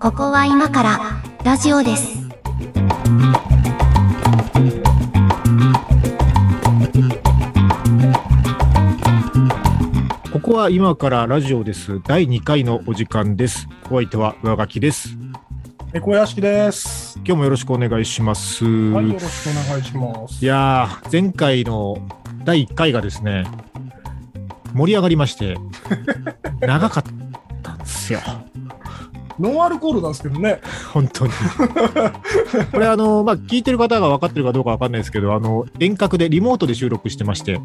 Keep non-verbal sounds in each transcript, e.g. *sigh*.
ここは今からラジオです。ここは今からラジオです。第2回のお時間です。お相手は上書きです。猫屋敷です。今日もよろしくお願いします。はい、よいろしくお願いします。やー、前回の第1回がですね、盛り上がりまして、長かったんですよ。ノンアルコールなんですけどね。本当に。これあの、まあ、聞いてる方が分かってるかどうか分かんないですけど、あの、遠隔でリモートで収録してまして、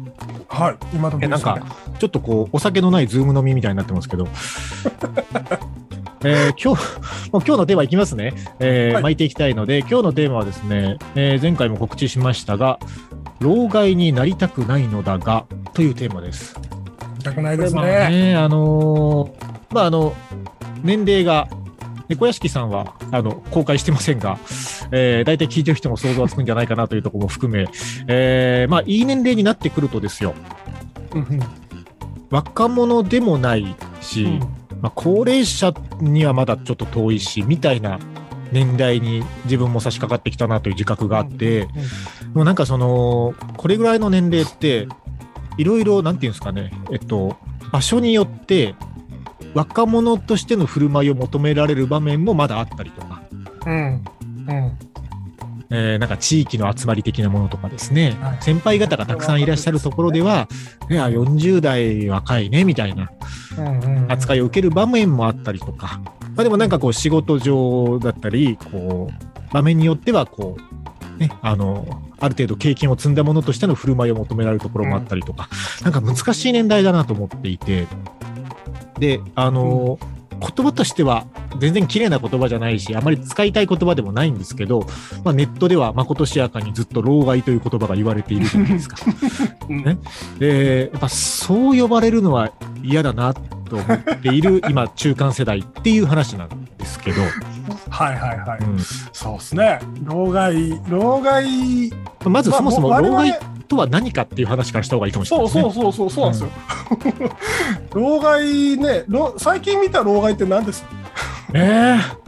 はい、今のえなんか、ちょっとこう、お酒のないズーム飲みみたいになってますけど、えー今日、もう今日のテーマいきますね。えーはい巻いていきたいので、今日のテーマはですね、えー前回も告知しましたが、老害になりたくないのだが、というテーマです。痛くないですね。ね、あのーまあ、あの、年齢が、猫屋敷さんはあの公開してませんが、えー、大体聞いてる人も想像はつくんじゃないかなというところも含め、えーまあ、いい年齢になってくるとですよ、うんうん。若者でもないし、うん。まあ、高齢者にはまだちょっと遠いし、みたいな年代に自分も差し掛かってきたなという自覚があって、もうなんかその、これぐらいの年齢って、いろいろ、なんていうんですかね、えっと、場所によって、若者としての振る舞いを求められる場面もまだあったりとか、うん。うん。えーなんか地域の集まり的なものとかですね、はい。先輩方がたくさんいらっしゃるところでは、い。や、40代若いね、みたいな扱いを受ける場面もあったりとか、まあ、でもなんかこう仕事上だったり、こう、場面によってはこう、ね、あの、ある程度経験を積んだものとしての振る舞いを求められるところもあったりとか、なんか難しい年代だなと思っていて、で、あの、言葉としては全然綺麗な言葉じゃないし、あまり使いたい言葉でもないんですけど、まあ、ネットではまことしやかにずっと老害という言葉が言われているじゃないですか。*laughs* うん。ね。で、やっぱそう呼ばれるのは嫌だなと思っている今、中間世代っていう話なんですけど、はいはいはい。うんそうですね。老害、老害。まずそもそもまあ老害とは何かっていう話からした方がいいかもしれなそいうですね。そうそうそうそうなんですよ。*laughs* 老害ね、老最近見た老害って何です？えー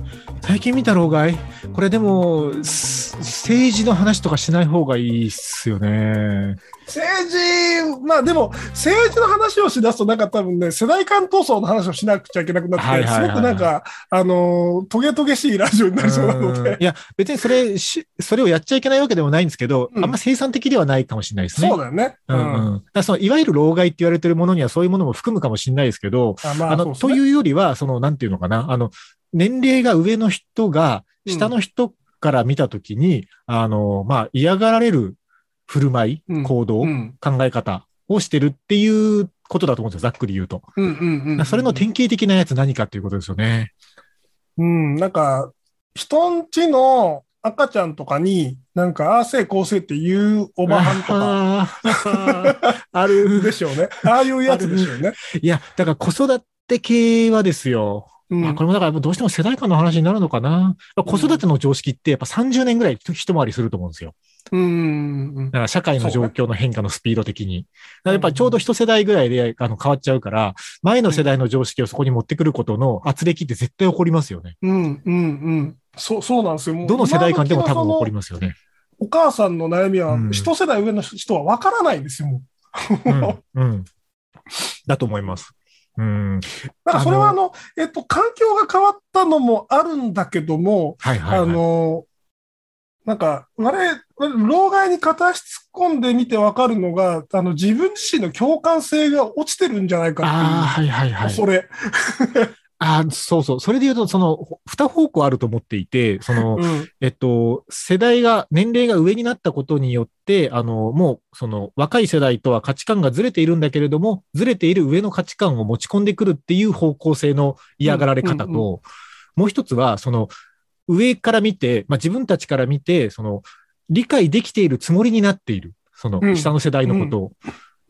最近見た老害これでも、す政治の話とかしない方がいいっすよね。政治、まあでも、政治の話をしだすと、なんか多分ね、世代間闘争の話をしなくちゃいけなくなって、はいはいはいはい。すごくなんか、あのー、トゲトゲしいラジオになりそうなので、うん。いや、別にそれし、それをやっちゃいけないわけでもないんですけど、うん。あんま生産的ではないかもしれないですね。そうだよね。うんうん、だそのいわゆる老害って言われてるものにはそういうものも含むかもしれないですけど、あまああの、ね。というよりは、その、なんていうのかな、あの、年齢が上の人が、下の人から見たときに、あの、まあ、嫌がられる振る舞い、うん行動、うん考え方をしてるっていうことだと思うんですよ、ざっくり言うと。うんうんうん。それの典型的なやつ何かっていうことですよね。うん、なんか、人んちの赤ちゃんとかに、なんか、ああせいこうせいっていうおばはんとか *laughs* ある。でしょうね。ああいうやつでしょうね。いや、だから子育て系はですよ。うんまあ、これもだからどうしても世代間の話になるのかな。子育ての常識ってやっぱ30年ぐらい一回りすると思うんですよ。うんうんだから社会の状況の変化のスピード的に。やっぱりちょうど一世代ぐらいであの変わっちゃうから、前の世代の常識をそこに持ってくることの圧力って絶対起こりますよね。うんうんうん。そう、そうなんですよ。どの世代間でも多分起こりますよね。お母さんの悩みはうん、一世代上の人は分からないんですよ。うん。うん。だと思います。うん。だからそれはあの、えっと、環境が変わったのもあるんだけども、はいはい、はい。あの、なんか、我々、老害に片足突っ込んでみてわかるのが、あの、自分自身の共感性が落ちてるんじゃないかああ、ってはいはいいう、はい。それ。ああ、そうそう。それで言うと、その、二方向あると思っていて、その、うん。えっと、世代が、年齢が上になったことによって、あの、もう、その、若い世代とは価値観がずれているんだけれども、ずれている上の価値観を持ち込んでくるっていう方向性の嫌がられ方と、うんうんもう一つは、その、上から見て、まあ、自分たちから見て、その、理解できているつもりになっている。そのう、ん下の世代のことを。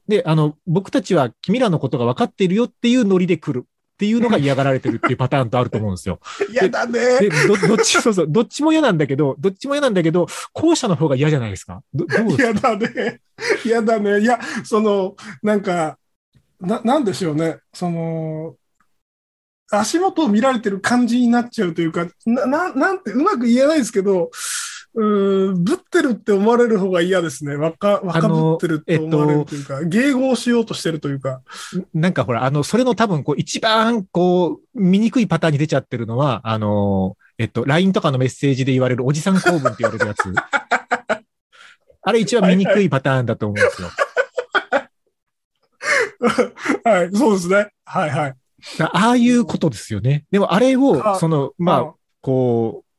で、あの、僕たちは君らのことが分かっているよっていうノリで来るっていうのが嫌がられてるっていうパターンとあると思うんですよ。*laughs* やだね。で、ど、どっち、そうそう、どっちも嫌なんだけど、どっちも嫌なんだけど、後者の方が嫌じゃないですか？どどうですか？やだね。やだね。いや、その、なんか、な、なんでしょうね。その、足元を見られてる感じになっちゃうというか、な、ななんてうまく言えないですけど、うーん、ぶってるって思われる方が嫌ですね。若、若ぶってるって思われるというか、迎合しようとしてるというか。なんかほら、あの、それの多分、こう、一番、こう、見にくいパターンに出ちゃってるのは、あの、えっと、LINE とかのメッセージで言われるおじさん構文って言われるやつ。*laughs* あれ一番見にくいパターンだと思うんですよ。はい、そうですね。はいはい。だああいうことですよね。でもあれあを、その、まああ、こう、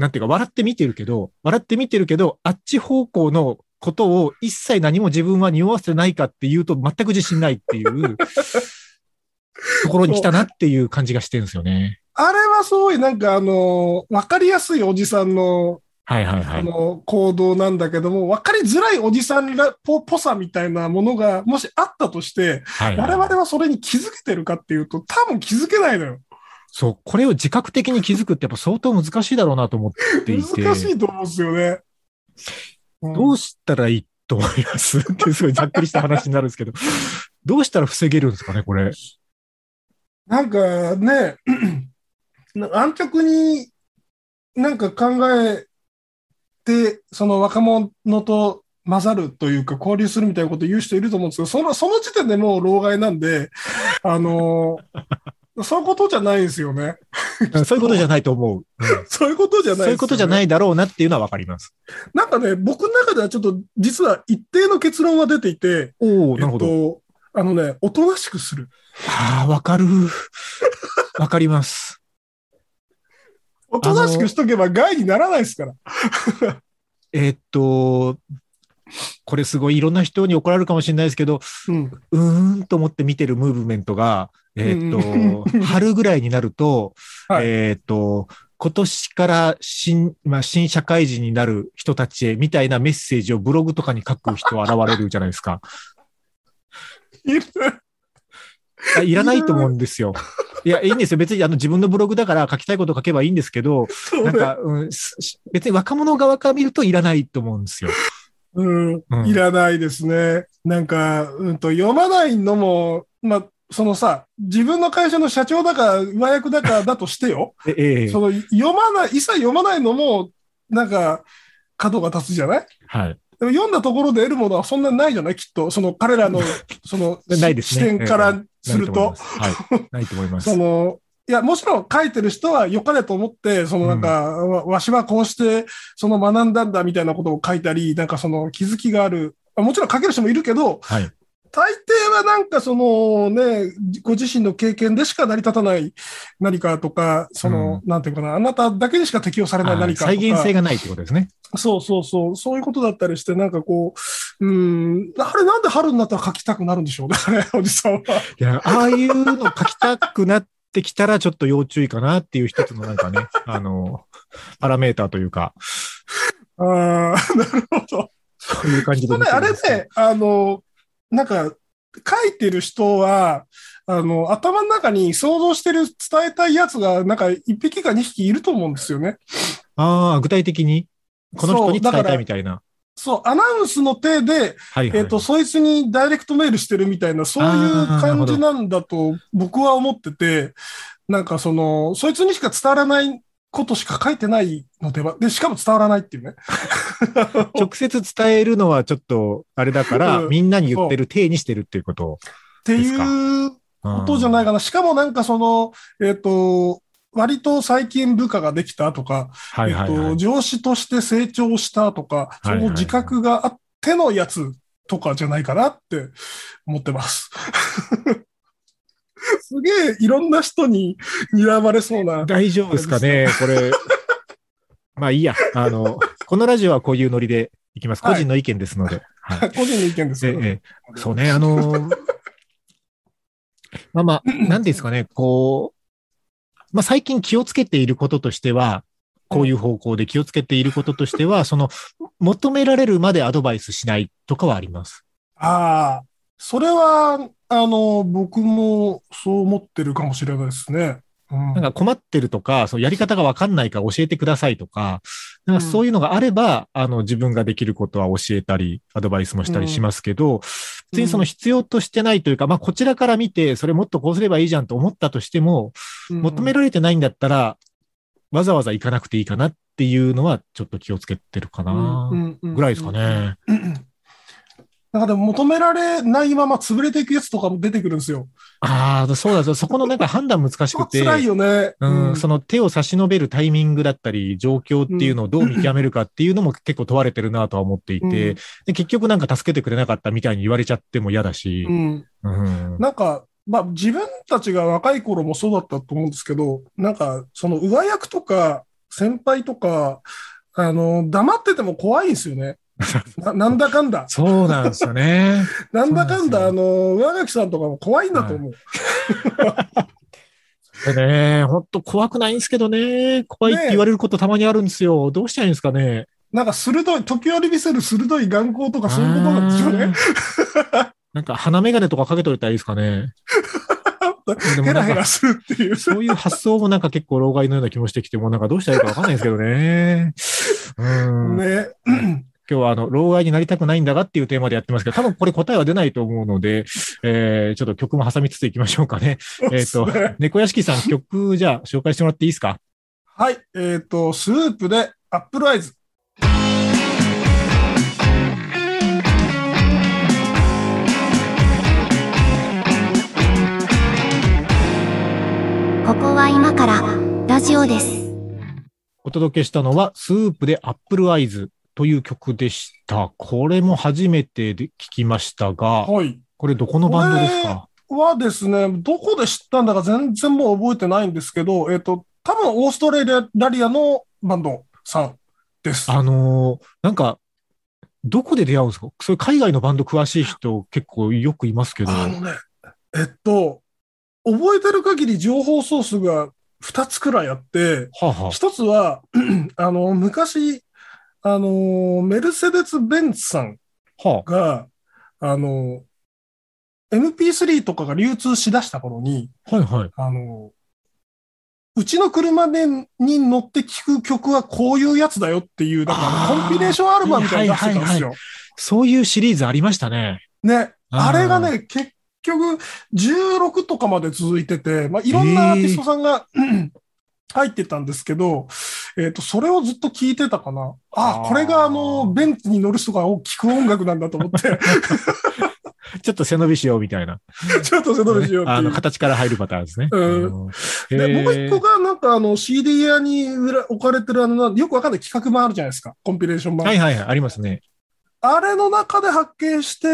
なんていうか、笑って見てるけど、笑って見てるけど、あっち方向のことを一切何も自分は匂わせてないかっていうと全く自信ないっていう *laughs* ところに来たなっていう感じがしてるんですよね。あれはすごいなんかあの、わかりやすいおじさんの、はいはいはい。あの、行動なんだけども、わかりづらいおじさんらぽ、ぽさみたいなものが、もしあったとして、はいはい我々はそれに気づけてるかっていうと、多分気づけないのよ。そう、これを自覚的に気づくってやっぱ相当難しいだろうなと思っていて。難しいと思うんですよね。うんどうしたらいいと思います？*laughs* ってすごいざっくりした話になるんですけど、どうしたら防げるんですかね、これ？なんかね、な安直になんか考えて、その若者と混ざるというか交流するみたいなことを言う人いると思うんですけど、その、その時点でもう老害なんで、あの *laughs* そういうことじゃないですよね。そういうことじゃないと思う。うんそういうことじゃないね。そういうことじゃないだろうなっていうのはわかります。なんかね、僕の中ではちょっと実は一定の結論は出ていて、おおなるほど。えっと、あのね、おとなしくする。ああ、わかる。わかります。おとなしくしとけば害にならないですから。えーっと、これすごいいろんな人に怒られるかもしれないですけど、うん。うーんと思って見てるムーブメントが、えーっうんと、*laughs* 春ぐらいになると、はいえーっと、今年から新、まあ、新社会人になる人たちへみたいなメッセージをブログとかに書く人現れるじゃないですか。いるあいらないと思うんですよ。いや、いいんですよ。別にあの自分のブログだから書きたいこと書けばいいんですけど、なんか、うん、す別に若者側から見るといらないと思うんですよ。うんうんいらないですね。なんか、うんと、読まないのも、まあ、そのさ、自分の会社の社長だか、上役だかだとしてよ。*laughs* えええその、読まない、一切読まないのも、なんか、角が立つじゃない？はい。でも読んだところで得るものはそんなにないじゃない？きっと、その彼らの、*laughs* その、ないですね視点からすると。ないと思います。はい。ないと思います。*laughs* その、いや、もちろん書いてる人は良かれと思って、そのなんか、わわしはこうして、その学んだんだみたいなことを書いたり、なんかその気づきがある。あもちろん書ける人もいるけど、はい。大抵はなんかそのね、ご自身の経験でしか成り立たない何かとか、その、なんていうかな、あなただけにしか適用されない何かとか。再現性がないってことですね。そうそうそう、そういうことだったりして、なんかこう、うん、あれなんで春になったら書きたくなるんでしょうね、おじさんは。いや、ああいうの書きたくなってきたらちょっと要注意かなっていう一つのなんかね、*laughs* あの、パラメーターというか、ああ、なるほど。そういう感じでとね、あれ。ね、あの、なんか、書いてる人は、あの、頭の中に想像してる、伝えたいやつが、なんか、一匹か二匹いると思うんですよね。ああ、具体的に、この人に伝えたいみたいな。そう、アナウンスの手で、はいはい。えっ、と、そいつにダイレクトメールしてるみたいな、そういう感じなんだと僕は思ってて、なんかその、そいつにしか伝わらないことしか書いてないのでは、で、しかも伝わらないっていうね。*laughs* 直接伝えるのはちょっとあれだから、うんみんなに言ってる体にしてるっていうこと。っていうことじゃないか。かな。しかもなんかその、えっ、と、割と最近部下ができたとか、はいはいはいえっと、。上司として成長したとか、その自覚があってのやつとかじゃないかなって思ってます。*laughs* すげえいろんな人に *laughs* 睨まれそうな。大丈夫ですかねこれ。*laughs* まあいいや。あの、このラジオはこういうノリでいきます。はい個人の意見ですので。はい。個人の意見ですけど。ええ、そうね、あのーまあまあ、なんですかね、こう、まあ最近気をつけていることとしては、こういう方向で気をつけていることとしては、その、求められるまでアドバイスしないとかはあります。ああ、それは、あの、僕もそう思ってるかもしれないですね。うん。なんか困ってるとか、そのやり方がわかんないから教えてくださいとか、なんかそういうのがあれば、あの、自分ができることは教えたり、アドバイスもしたりしますけど、別にその必要としてないというか、まあこちらから見て、それもっとこうすればいいじゃんと思ったとしても、求められてないんだったら、わざわざ行かなくていいかなっていうのは、ちょっと気をつけてるかな、ぐらいですかね。なんかでも求められないまま潰れていくやつとかも出てくるんですよ。ああ、そうだそこのなんか判断難しくて。辛いよね、うん。うん。その手を差し伸べるタイミングだったり、状況っていうのをどう見極めるかっていうのも結構問われてるなとは思っていて、うん、で結局なんか助けてくれなかったみたいに言われちゃっても嫌だし。うん。うん、なんか、まあ自分たちが若い頃もそうだったと思うんですけど、なんかその上役とか先輩とか、あの、黙ってても怖いんですよね。*laughs* ななんだかんだ。そうなんですよね。*laughs* なんだかんだ、あの、上垣さんとかも怖いんだと思う。はい、でね、本当怖くないんですけどね、怖いって言われることたまにあるんですよ。どうしたらいいんですかね。なんか鋭い、時折見せる鋭い眼光とかそういうことなんですよね。*laughs* なんか鼻眼鏡とかかけといたらいいですかね。ヘラヘラするっていう。そういう発想もなんか結構老害のような気もしてきて、もうなんかどうしたらいいかわかんないですけどね。うん。ね。今日はあの、老害になりたくないんだがっていうテーマでやってますけど、多分これ答えは出ないと思うので、*laughs* えー、ちょっと曲も挟みつついきましょうかね。*laughs* えっ、と、猫屋敷さん曲じゃあ紹介してもらっていいですか？はい。えっ、ー、と、スープでアップルアイズ。ここは今からラジオです。お届けしたのは、スープでアップルアイズという曲でした。これも初めてで聞きましたが、はい。これどこのバンドですか？はですね、どこで知ったんだか全然もう覚えてないんですけど、えっ、ー、と、多分オーストラリアのバンドさんです。あのー、なんか、どこで出会うんですか？それ海外のバンド詳しい人結構よくいますけど。あのね、えっと、覚えてる限り情報ソースが2つくらいあって、はあはあ、1つは、*clears throat* あの、昔、あの、メルセデス・ベンツさんが、はあ、あの、MP3 とかが流通しだした頃に、はいはい。あの、うちの車でに乗って聴く曲はこういうやつだよっていう、だからコンピレーションアルバムみたいな出してたんですよ、はいはいはい。そういうシリーズありましたね。ね。あれがね、結局16とかまで続いてて、まあ、いろんなアーティストさんが、えー、入ってたんですけど、えっ、ー、と、それをずっと聞いてたかな。ああ、これがあの、ベンツに乗る人が聴く音楽なんだと思って。*laughs* ちょっと背伸びしようみたいな。*laughs* ちょっと背伸びしようあの、形から入るパターンですね。うん。で、もう一個がなんかあの CD 屋に置かれてるあの、よくわかんない企画版あるじゃないですか。コンピレーション版。はいはいはい、ありますね。あれの中で発見して、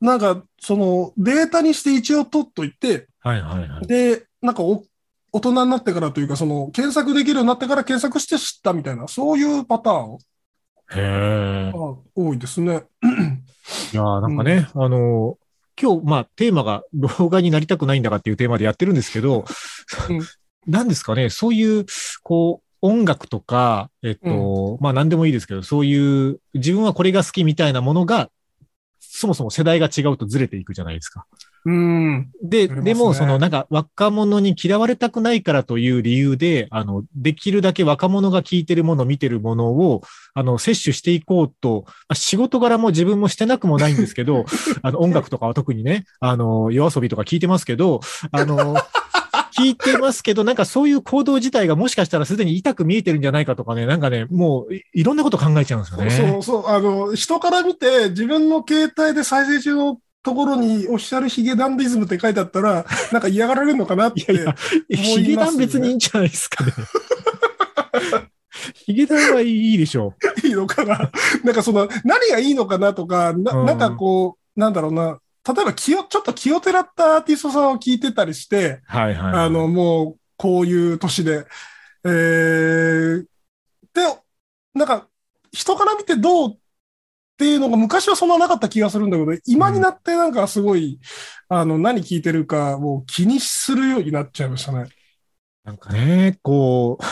なんか、その、データにして一応取っといて、はいはいはい。で、なんかお、大人になってからというか、その、検索できるようになってから検索して知ったみたいな、そういうパターン。へえ。多いですね。いやなんかね、うん、あの、今日、まあ、テーマが、老害になりたくないんだかっていうテーマでやってるんですけど、うん、*laughs* なんですかね、そういう、こう、音楽とか、えっと、うん、まあ何でもいいですけど、そういう、自分はこれが好きみたいなものがそもそも世代が違うとずれていくじゃないですか。うん。で、ね、でも、そのなんか若者に嫌われたくないからという理由で、あの、できるだけ若者が聞いてるもの、見てるものを、あの、摂取していこうと、仕事柄も自分もしてなくもないんですけど、*laughs* あの、音楽とかは特にね、あの、夜遊びとか聞いてますけど、あの、聞いてますけど、なんかそういう行動自体がもしかしたらすでに痛く見えてるんじゃないかとかね、なんかね、もういろんなこと考えちゃうんですよね。そうそう、あの、人から見て自分の携帯で再生中のところにオフィシャルヒゲダンディズムって書いてあったら、なんか嫌がられるのかなって。いやいや、ヒゲダン別にいいんじゃないですかね。ヒゲダンはいいでしょう。いいのかななんかその、何がいいのかなとか、ななんかこう、なんだろうな、例えば気を、ちょっと気をてらったアーティストさんを聞いてたりして、はいはい、はい、あの、もう、こういう年で、えー、で、なんか、人から見てどうっていうのが昔はそんななかった気がするんだけど、今になってなんかすごい、うん、あの、何聞いてるかもう気にするようになっちゃいましたね。なんかね、こう、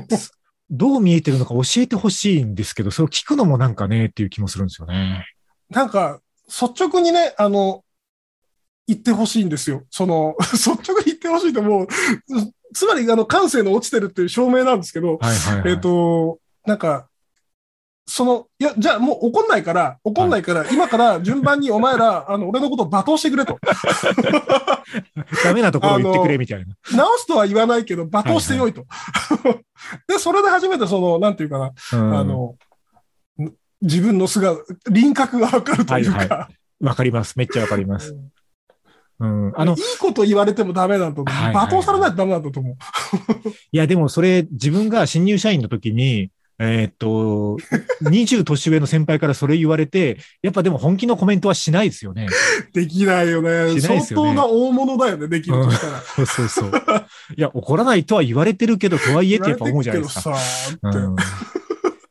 *laughs* どう見えてるのか教えてほしいんですけど、それを聞くのもなんかねっていう気もするんですよね。なんか、率直にね、あの、言ってほしいんですよ。その、*laughs* 率直に言ってほしいともう、つまり、あの、感性の落ちてるっていう証明なんですけど、はいはいはい、えっ、ー、と、なんか、その、いや、じゃあもう怒んないから、怒んないから、今から順番にお前ら、あの、俺のことを罵倒してくれと。*laughs* ダメなところを言ってくれみたいな。直すとは言わないけど、罵倒してよいと。*laughs* で、それで初めてその、なんていうかな、うんあの、ん自分の素が、輪郭がわかるというか、はいはわかります。めっちゃわかります。うん。あのい、い、こと言われてもダメだと思う。はいはいはい罵倒されないとダメだと思う。*laughs* いや、でもそれ、自分が新入社員の時に、えーっと、20年上の先輩からそれ言われて、やっぱでも本気のコメントはしないですよね。できないよね。しないですよね相当な大物だよね、できるとしたら。そうそうそう。いや、怒らないとは言われてるけど、とはいえってやっぱ思うじゃないですか。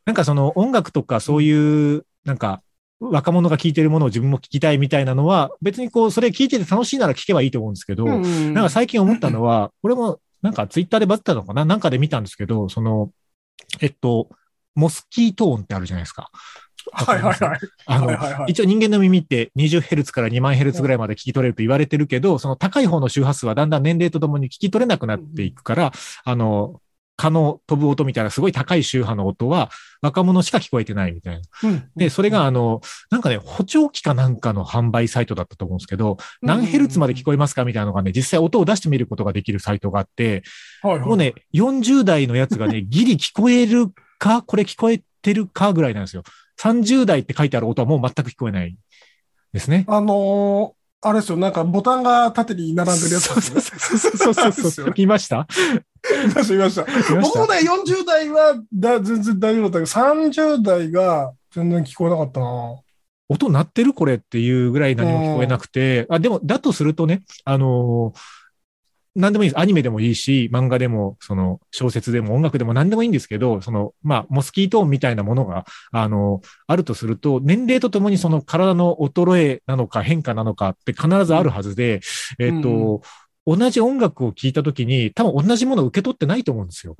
なんかその音楽とかそういう、なんか、若者が聴いてるものを自分も聞きたいみたいなのは、別にこう、それ聞いてて楽しいなら聞けばいいと思うんですけど、うんなんか最近思ったのは、これもなんかツイッターでバズったのかな？なんかで見たんですけど、その、えっと、モスキート音ってあるじゃないですか。はいはいはい。あの、はいはいはい。一応人間の耳って 20Hz から2万 Hz ぐらいまで聞き取れると言われてるけど、その高い方の周波数はだんだん年齢とともに聞き取れなくなっていくから、あの、蚊の飛ぶ音みたいなすごい高い周波の音は若者しか聞こえてないみたいな。うんで、それがあの、なんかね、補聴器かなんかの販売サイトだったと思うんですけど、何ヘルツまで聞こえますかみたいなのがね、実際音を出してみることができるサイトがあって、はいはいもうね、40代のやつがね、*laughs* ギリ聞こえるか、これ聞こえてるかぐらいなんですよ。30代って書いてある音はもう全く聞こえないですね。あのーあれですよ、なんかボタンが縦に並んでるやつね。そうそうそうそうそう。見ました見ました、見ました。見ました僕もね、40代はだ全然大丈夫だったけど、30代が全然聞こえなかったな。音鳴ってるこれっていうぐらい何も聞こえなくて、あ、でも、だとするとね、あのー何でもいいです。アニメでもいいし、漫画でも、その、小説でも音楽でも何でもいいんですけど、その、まあ、モスキートーンみたいなものが、あの、あるとすると、年齢とともにその体の衰えなのか変化なのかって必ずあるはずで、えっと、同じ音楽を聴いたときに、多分同じものを受け取ってないと思うんですよ。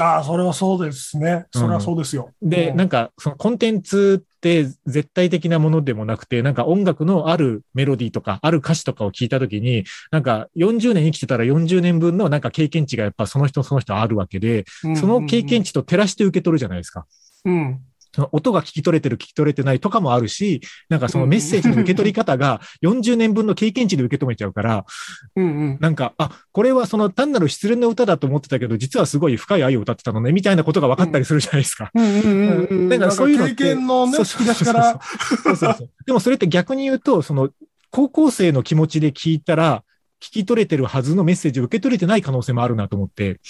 ああ、それはそうですね。それはそうですよ。で、うんなんか、そのコンテンツって絶対的なものでもなくて、なんか音楽のあるメロディーとか、ある歌詞とかを聞いたときに、なんか40年生きてたら40年分のなんか経験値がやっぱその人その人あるわけで、その経験値と照らして受け取るじゃないですか。うん。その音が聞き取れてる、聞き取れてないとかもあるし、なんかそのメッセージの受け取り方が *laughs* 40年分の経験値で受け止めちゃうから、うんうん。なんか、あ、これはその単なる失恋の歌だと思ってたけど、実はすごい深い愛を歌ってたのね、みたいなことが分かったりするじゃないですか。うんうんうんうん。だからそういうの経験のね、引き出しから。そうそうそう。でもそれって逆に言うと、その、高校生の気持ちで聞いたら、聞き取れてるはずのメッセージを受け取れてない可能性もあるなと思って、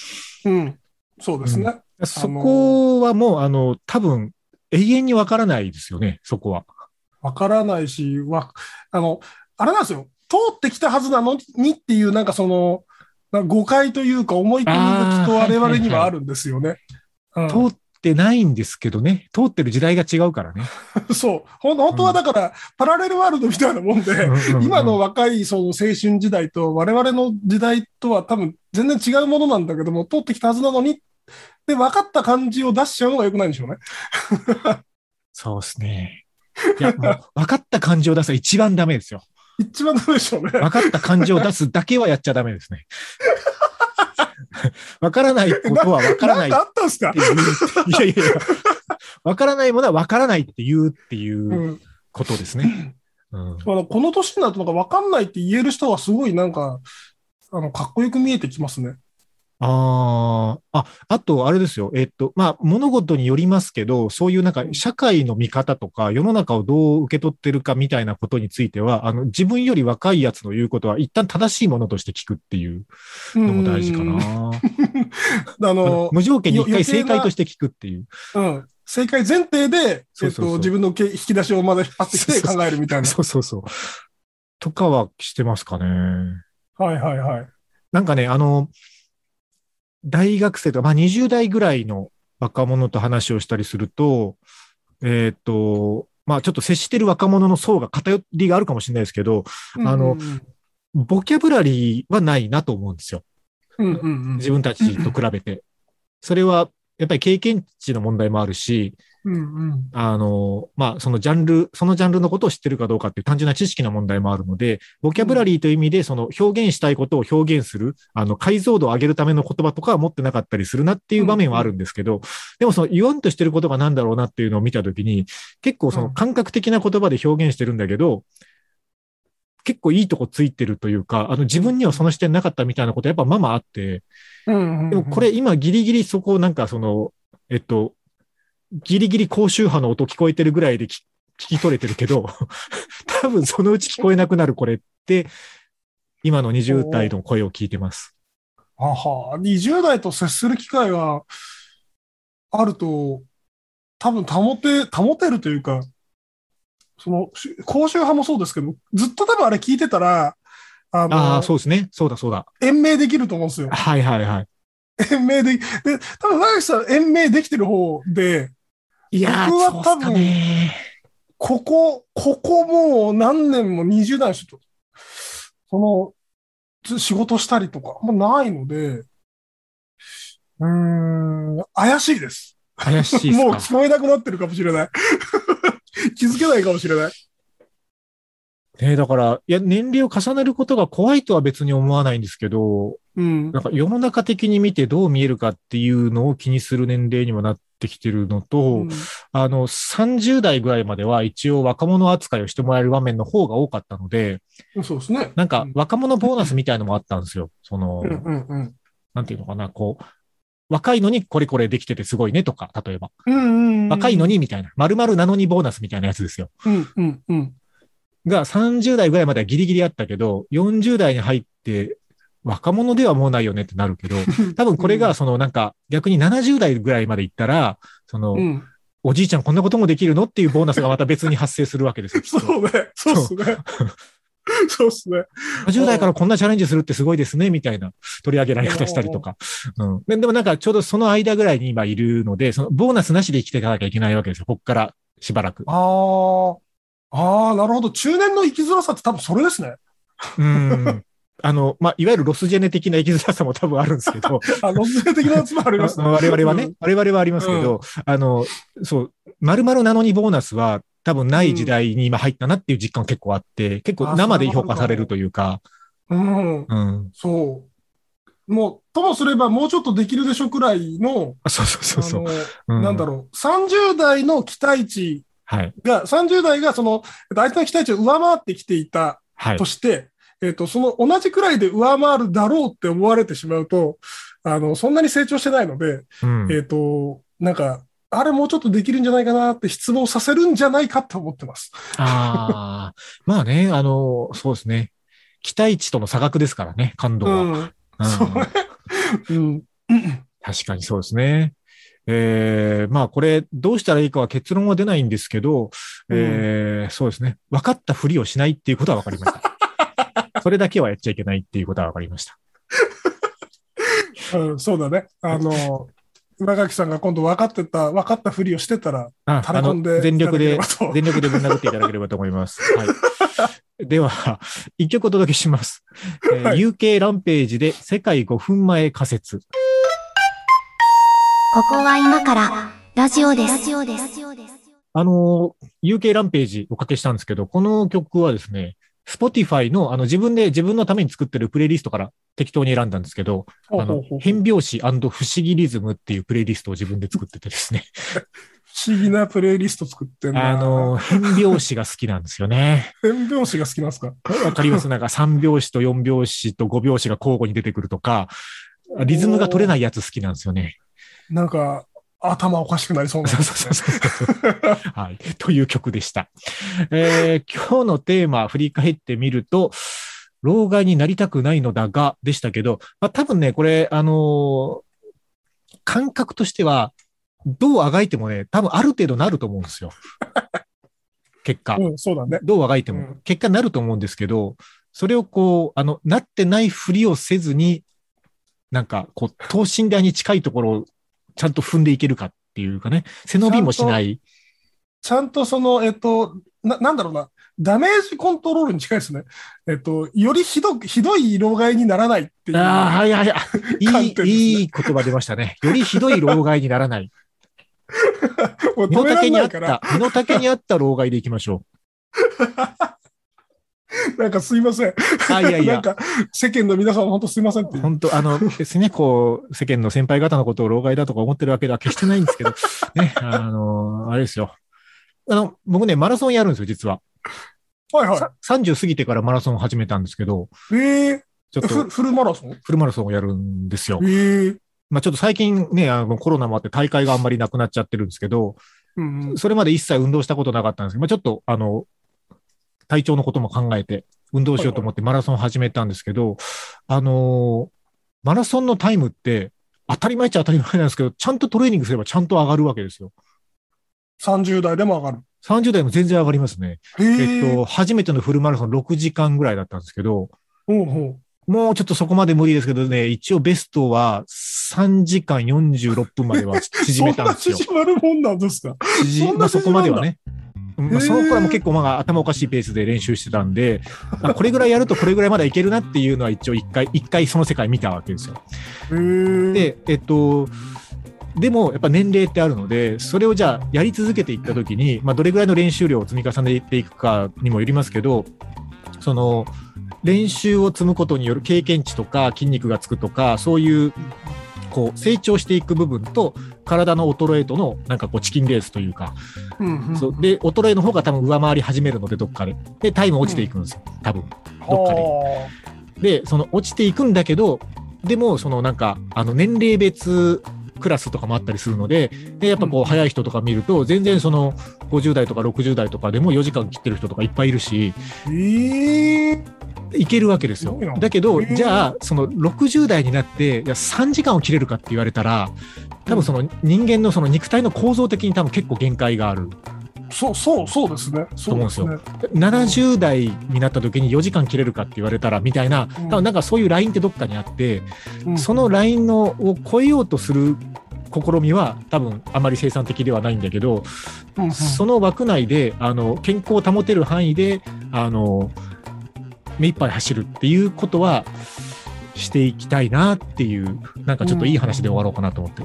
うん。そうですね。そこはもう、あの、多分、永遠にわからないですよね、そこは。わからないし、わ、あの、あれなんですよ。通ってきたはずなのにっていう、なんかその、誤解というか思い込みがきっと我々にはあるんですよね。うん通ってないんですけどね、通ってる時代が違うからね。*laughs* そう。本当はだから、パラレルワールドみたいなもんで、うんうん今の若いその青春時代と我々の時代とは多分全然違うものなんだけども、通ってきたはずなのに、で、分かった感じを出しちゃうのが良くないんでしょうね。そうですね。いや、もう、分かった感情を出すのは一番ダメですよ。一番ダメでしょうね。分かった感情を出すだけはやっちゃダメですね。*laughs* 分からないことは分からないなんかあったんすか？いやいやいや。わからないものはわからないって言うっていううんことですね。うん。あのこの年になるとなんか分かんないって言える人はすごいなんか、あの、かっこよく見えてきますね。ああ、あ、あと、あれですよ。えっと、まあ、物事によりますけど、そういうなんか、社会の見方とか、世の中をどう受け取ってるかみたいなことについては、あの、自分より若いやつの言うことは、一旦正しいものとして聞くっていうのも大事かうん *laughs* な。あの、無条件に一回正解として聞くっていう。うん。正解前提で、そうそうそうえっと、自分のけ引き出しをまだ引っ張ってきて考えるみたいな。そうそうそう。とかはしてますかね。はいはいはい。なんかね、あの、大学生とか、まあ20代ぐらいの若者と話をしたりすると、えっ、と、まあちょっと接してる若者の層が偏りがあるかもしれないですけど、あのボキャブラリーはないなと思うんですよ。うんうんうん。自分たちと比べて。それは、やっぱり経験値の問題もあるし、うんうん。あの、まあ、そのジャンル、そのジャンルのことを知ってるかどうかっていう単純な知識の問題もあるので、ボキャブラリーという意味で、その表現したいことを表現する、あの、解像度を上げるための言葉とかは持ってなかったりするなっていう場面はあるんですけど、でもその言わんとしてることが何だろうなっていうのを見たときに、結構その感覚的な言葉で表現してるんだけど、結構いいとこついてるというか、あの自分にはその視点なかったみたいなことやっぱまあまああって、うんうんうん。でもこれ今ギリギリそこをなんかその、えっと、ギリギリ高周波の音聞こえてるぐらいで聞聞き取れてるけど、*laughs* 多分そのうち聞こえなくなるこれって、今の20代の声を聞いてます。あは、20代と接する機会があると、多分保て、保てるというか、その、し公衆派もそうですけど、ずっと多分あれ聞いてたら、あの、ああ、そうですね。そうだそうだ。延命できると思うんですよ。はいはいはい。延命で、で、多分長木さん延命できてる方で、いやー、僕はそうっすかね。ここ、ここもう何年も20代の人と、その、つ仕事したりとか、もうないので、うーん、怪しいです。怪しい *laughs* もうか。聞こえなくなってるかもしれない。*laughs* 気づけないかもしれない。ねだから、いや、年齢を重ねることが怖いとは別に思わないんですけど、うん。なんか世の中的に見てどう見えるかっていうのを気にする年齢にもなってきてるのと、うんあの、30代ぐらいまでは一応若者扱いをしてもらえる場面の方が多かったので、そうですね。なんか若者ボーナスみたいのもあったんですよ。その、うんうんうん。なんていうのかな、こう、若いのにこれこれできててすごいねとか、例えば。うんうんうん。若いのにみたいな。〇〇なのにボーナスみたいなやつですよ。うんうんうん。が30代ぐらいまではギリギリあったけど、40代に入って、若者ではもうないよねってなるけど、*laughs* 多分これがそのなんか逆に70代ぐらいまで行ったら、その、うん。おじいちゃんこんなこともできるのっていうボーナスがまた別に発生するわけですよ。*laughs* そうね。そうっすね。そう *laughs* っすね。50代からこんなチャレンジするってすごいですね、みたいな取り上げられ方したりとか。うん。ででもなんかちょうどその間ぐらいに今いるので、そのボーナスなしで生きていかなきゃいけないわけですよ。こっからしばらく。ああ。ああ、なるほど。中年の生きづらさって多分それですね。うん。あの、まあ、いわゆるロスジェネ的な生きづらさも多分あるんですけど、*laughs* あ、ロス的なやつもありますね。我々はねうん、我々はありますけど、あの、そう、〇〇なのにボーナスは多分ない時代に今入ったなっていう実感結構あって、結構生で評価されるというか、うん。うん。そう。もう、ともすればもうちょっとできるでしょくらいの、あそうそうそうそう。うんなんだろう、30代の期待値はい。が、30代がその、えっと相手の期待値を上回ってきていたはいと。して、えっと、その同じくらいで上回るだろうって思われてしまうと、あの、そんなに成長してないので、うんえっと、なんか、あれもうちょっとできるんじゃないかなって失望させるんじゃないかって思ってます。ああ、*laughs* まあね、あの、そうですね。期待値との差額ですからね、感動は。うん。うんそうね。うん。確かにそうですね。えー、まあこれどうしたらいいかは結論は出ないんですけど、えーそうですね。分かったふりをしないっていうことは分かりました。*laughs* それだけはやっちゃいけないっていうことは分かりました。*laughs* うん、そうだね。あの、上垣さんが今度分かってた、分かったふりをしてたら、あ垂れ込んで全力で全力でぶん殴っていただければと思います。はい。*laughs* では、一曲お届けします。えーはい UK ランページで世界5分前仮説。ここは今からラジオです。ラジオです。あの、UK ランページおかけしたんですけど、この曲はですね、Spotify のあの自分で自分のために作ってるプレイリストから適当に選んだんですけど、あの変拍子不思議リズムっていうプレイリストを自分で作っててですね。不思議なプレイリスト作ってんな。あの、変拍子が好きなんですよね。変拍子が好きなんですか？わかります？なんか3拍子と4拍子と5拍子が交互に出てくるとか、リズムが取れないやつ好きなんですよね。なんか、頭おかしくなりそうな、そうそうそうそう。はい。という曲でした。えー今日のテーマ振り返ってみると、老害になりたくないのだが、でしたけど、まあ、多分ね、これ、あのー感覚としては、どうあがいてもね、多分ある程度なると思うんですよ。結果。うん、そうだね。どうあがいてもうん、結果になると思うんですけど、それをこう、あの、なってないふりをせずに、なんか、こう、等身大に近いところをちゃんと踏んでいけるかっていうかね、背伸びもしない。ちゃんとその、えっと、な、なんだろうな。ダメージコントロールに近いですね。えっと、よりひどく、ひどい老害にならないっていう。ああ、はいはいはい。いい、ねいい言葉出ましたね。よりひどい老害にならない。*laughs* もう身の丈に合った、身の丈に合った老害でいきましょ *laughs* *laughs* なんかすいません。う。あ、いやい *laughs* なんや。か世間の皆さん本当すいません。本当あの、ですね、こう、世間の先輩方のことを老害だとか思ってるわけでは決してないんですけど、ね、あの、あれですよ。あの、僕ね、マラソンやるんですよ、実は。はいはさ30過ぎてからマラソンを始めたんですけど、い。ええちょっとフフルマラソン？フルマラソンをやるんですよ。ええまあちょっと最近ね、あのコロナもあって大会があんまりなくなっちゃってるんですけど、うんうんそれまで一切運動したことなかったんですけど、まあちょっとあの、体調のことも考えて運動しようと思ってマラソンを始めたんですけど、あのーマラソンのタイムって当たり前っちゃ当たり前なんですけど、ちゃんとトレーニングすればちゃんと上がるわけですよ。30代でも上がる。30代も全然上がりますね。へええっと、初めてのフルマラソン6時間ぐらいだったんですけど、ほうほもうちょっとそこまで無理ですけどね、一応ベストは3時間46分まではう。縮めたんですよ *laughs* そ。んな縮まるもんなんですか？縮そまあそこまではね。うんまあ、その頃はもう結構まあ頭おかしいペースで練習してたんで、まあこれぐらいやるとこれぐらいまだいけるなっていうのは一応一回、一回その世界見たわけですよ。で、えっと、でもやっぱ年齢ってあるので、それをじゃあやり続けていったときに、まあどれぐらいの練習量を積み重ねていくかにもよりますけど、その、練習を積むことによる経験値とか筋肉がつくとか、そういう、こう、成長していく部分と、体の衰えとの、なんかこう、チキンレースというか、うんうんそう。で、衰えの方が多分上回り始めるので、どっかで。で、タイム落ちていくんですよ、多分。どっかで。はで、その落ちていくんだけど、でも、そのなんか、あの、年齢別クラスとかもあったりするので、で、やっぱこう、早い人とか見ると、全然その、50代とか60代とかでも4時間切ってる人とかいっぱいいるし、あええ。いけるわけですよ。だけど、じゃあ、その60代になって、いや、3時間を切れるかって言われたら、多分その人間のその肉体の構造的に多分結構限界がある。そう、そう、そうですね。そうですね。70代になった時に4時間切れるかって言われたらみたいな、うん。多分なんかそういうラインってどっかにあって、うん。そのラインのを超えようとする試みは多分あまり生産的ではないんだけど、うんうん。その枠内であの健康を保てる範囲であの目いっぱい走るっていうことはしていきたいなっていうなんかちょっといい話で終わろうかなと思って、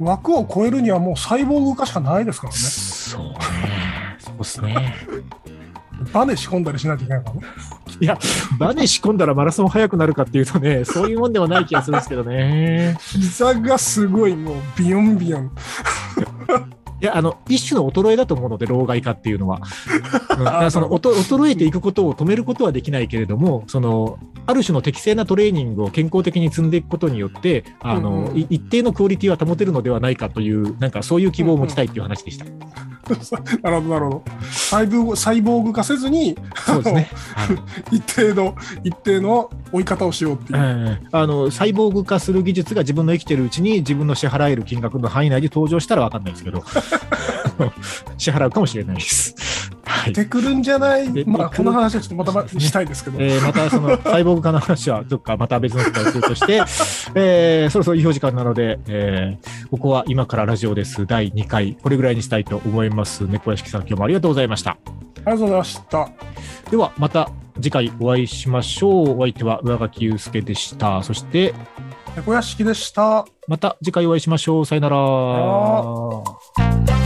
枠を超えるにはもうサイボーグ化しかないですからね。そうねそうですねバネ仕込んだりしないといけないからね。いやバネ仕込んだらマラソン速くなるかっていうとねそういうもんではない気がするんですけどね膝がすごいもうビヨンビヨン。いや、あの、一種の衰えだと思うので、老害化っていうのは。*laughs* うんその、衰えていくことを止めることはできないけれども、その、ある種の適正なトレーニングを健康的に積んでいくことによって、あの、うんうんい一定のクオリティは保てるのではないかという、なんかそういう希望を持ちたいっていう話でした。*laughs* なるほど、なるほど。サイボーグサイボーグ化せずに、そうですね。はい一定の、一定の追い方をしようっていう。ええあの、サイボーグ化する技術が自分の生きてるうちに自分の支払える金額の範囲内で登場したらわかんないですけど、*laughs* 支払うかもしれないです。はい。出てくるんじゃない？でまあ、でこの話はちょっとまたしたいですけど。えーまたその *laughs* サイボーグ化の話はどっかまた別の機会をするとして、えーそろそろいいお時間なので、えーここは今からラジオです第2回、これぐらいにしたいと思います。猫屋敷さん、今日もありがとうございました。ありがとうございました。ではまた次回お会いしましょう。お相手は上垣祐介でした。そして猫屋敷でした。また次回お会いしましょう。さよなら。あ